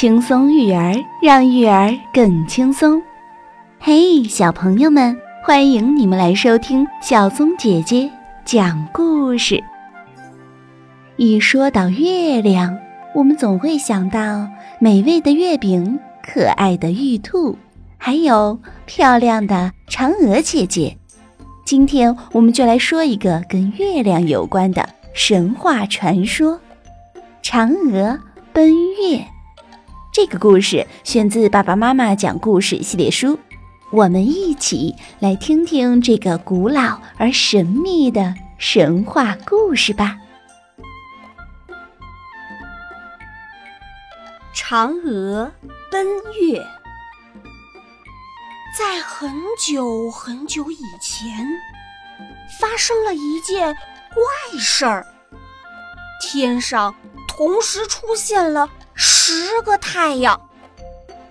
轻松育儿，让育儿更轻松。嘿，小朋友们，欢迎你们来收听小松姐姐讲故事。一说到月亮，我们总会想到美味的月饼、可爱的玉兔，还有漂亮的嫦娥姐姐。今天，我们就来说一个跟月亮有关的神话传说——嫦娥奔月。这个故事选自《爸爸妈妈讲故事》系列书，我们一起来听听这个古老而神秘的神话故事吧。嫦娥奔月，在很久很久以前，发生了一件怪事儿，天上同时出现了。十个太阳，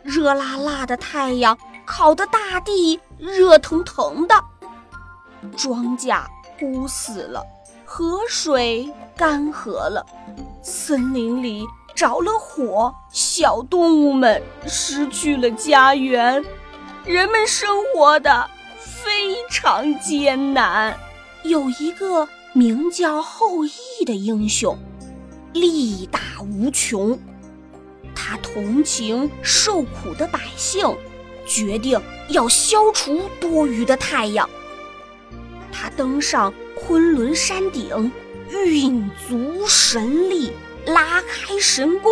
热辣辣的太阳烤得大地热腾腾的，庄稼枯死了，河水干涸了，森林里着了火，小动物们失去了家园，人们生活的非常艰难。有一个名叫后羿的英雄，力大无穷。他同情受苦的百姓，决定要消除多余的太阳。他登上昆仑山顶，运足神力，拉开神弓，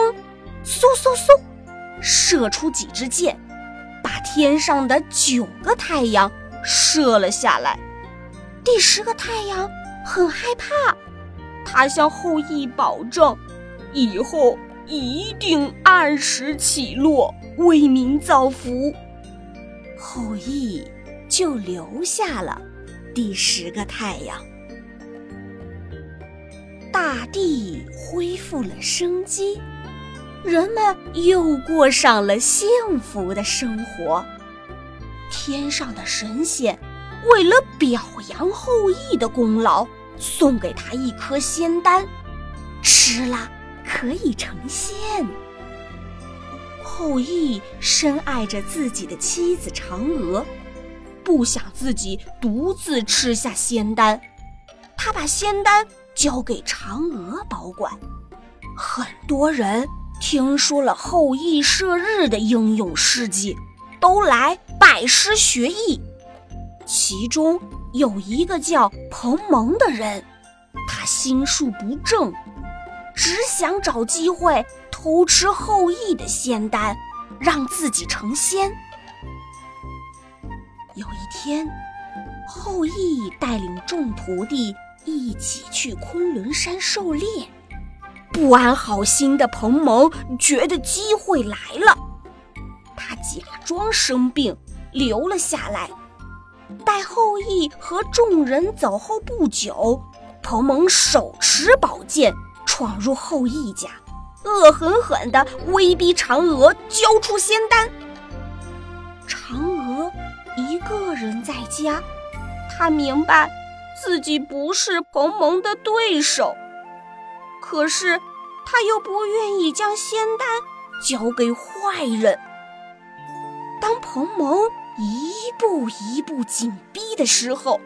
嗖嗖嗖，射出几支箭，把天上的九个太阳射了下来。第十个太阳很害怕，他向后羿保证，以后。一定按时起落，为民造福。后羿就留下了第十个太阳，大地恢复了生机，人们又过上了幸福的生活。天上的神仙为了表扬后羿的功劳，送给他一颗仙丹，吃了。可以成仙。后羿深爱着自己的妻子嫦娥，不想自己独自吃下仙丹，他把仙丹交给嫦娥保管。很多人听说了后羿射日的英勇事迹，都来拜师学艺。其中有一个叫彭蒙的人，他心术不正。只想找机会偷吃后羿的仙丹，让自己成仙。有一天，后羿带领众徒弟一起去昆仑山狩猎，不安好心的彭蒙觉得机会来了，他假装生病留了下来。待后羿和众人走后不久，彭蒙手持宝剑。闯入后羿家，恶狠狠地威逼嫦娥交出仙丹。嫦娥一个人在家，她明白自己不是彭蒙的对手，可是她又不愿意将仙丹交给坏人。当彭蒙一步一步紧逼的时候，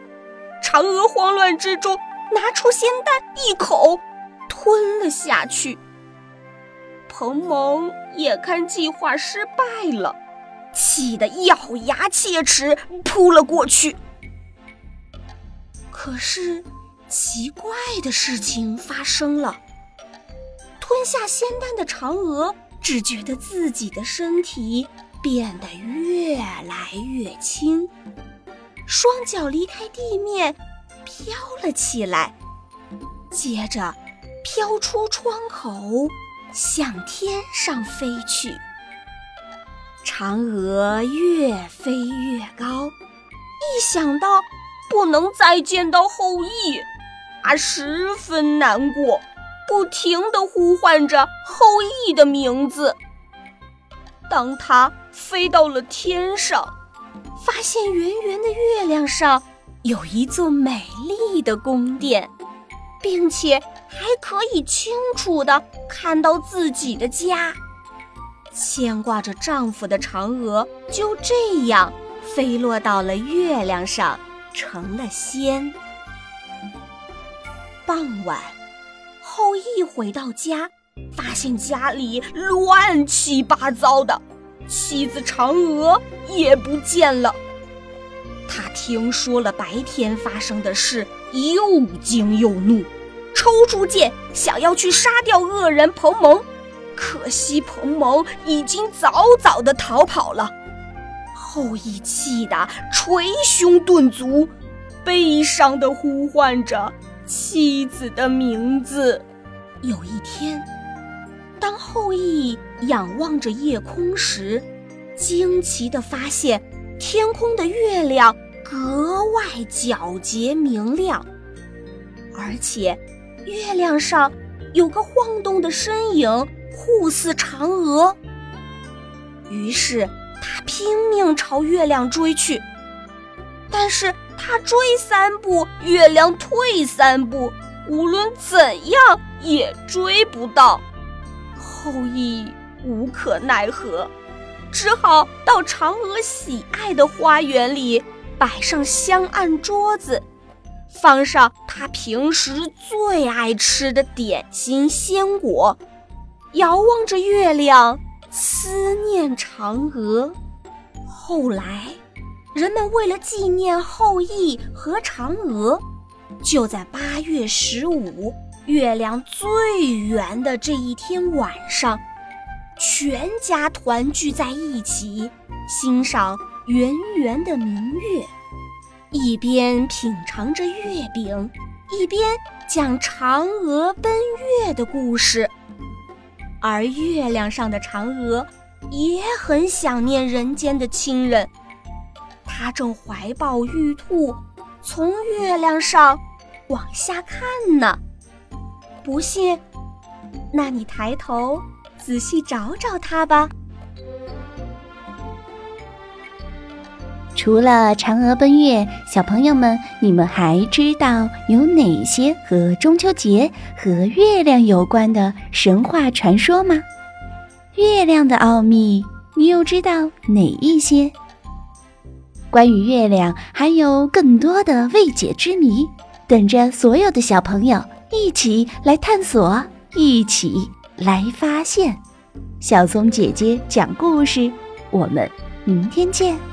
嫦娥慌乱之中拿出仙丹，一口。吞了下去。彭蒙眼看计划失败了，气得咬牙切齿，扑了过去。可是，奇怪的事情发生了。吞下仙丹的嫦娥只觉得自己的身体变得越来越轻，双脚离开地面，飘了起来，接着。飘出窗口，向天上飞去。嫦娥越飞越高，一想到不能再见到后羿，她十分难过，不停地呼唤着后羿的名字。当她飞到了天上，发现圆圆的月亮上有一座美丽的宫殿。并且还可以清楚地看到自己的家，牵挂着丈夫的嫦娥就这样飞落到了月亮上，成了仙。傍晚，后羿回到家，发现家里乱七八糟的，妻子嫦娥也不见了。他听说了白天发生的事，又惊又怒，抽出剑想要去杀掉恶人彭蒙。可惜彭蒙已经早早的逃跑了，后羿气得捶胸顿足，悲伤的呼唤着妻子的名字。有一天，当后羿仰望着夜空时，惊奇地发现天空的月亮格外皎洁明亮，而且月亮上有个晃动的身影。酷似嫦娥，于是他拼命朝月亮追去。但是他追三步，月亮退三步，无论怎样也追不到。后羿无可奈何，只好到嫦娥喜爱的花园里摆上香案桌子，放上他平时最爱吃的点心鲜果。遥望着月亮，思念嫦娥。后来，人们为了纪念后羿和嫦娥，就在八月十五，月亮最圆的这一天晚上，全家团聚在一起，欣赏圆圆的明月，一边品尝着月饼，一边讲嫦娥奔月的故事。而月亮上的嫦娥也很想念人间的亲人，她正怀抱玉兔，从月亮上往下看呢。不信，那你抬头仔细找找它吧。除了嫦娥奔月，小朋友们，你们还知道有哪些和中秋节和月亮有关的神话传说吗？月亮的奥秘，你又知道哪一些？关于月亮，还有更多的未解之谜，等着所有的小朋友一起来探索，一起来发现。小松姐姐讲故事，我们明天见。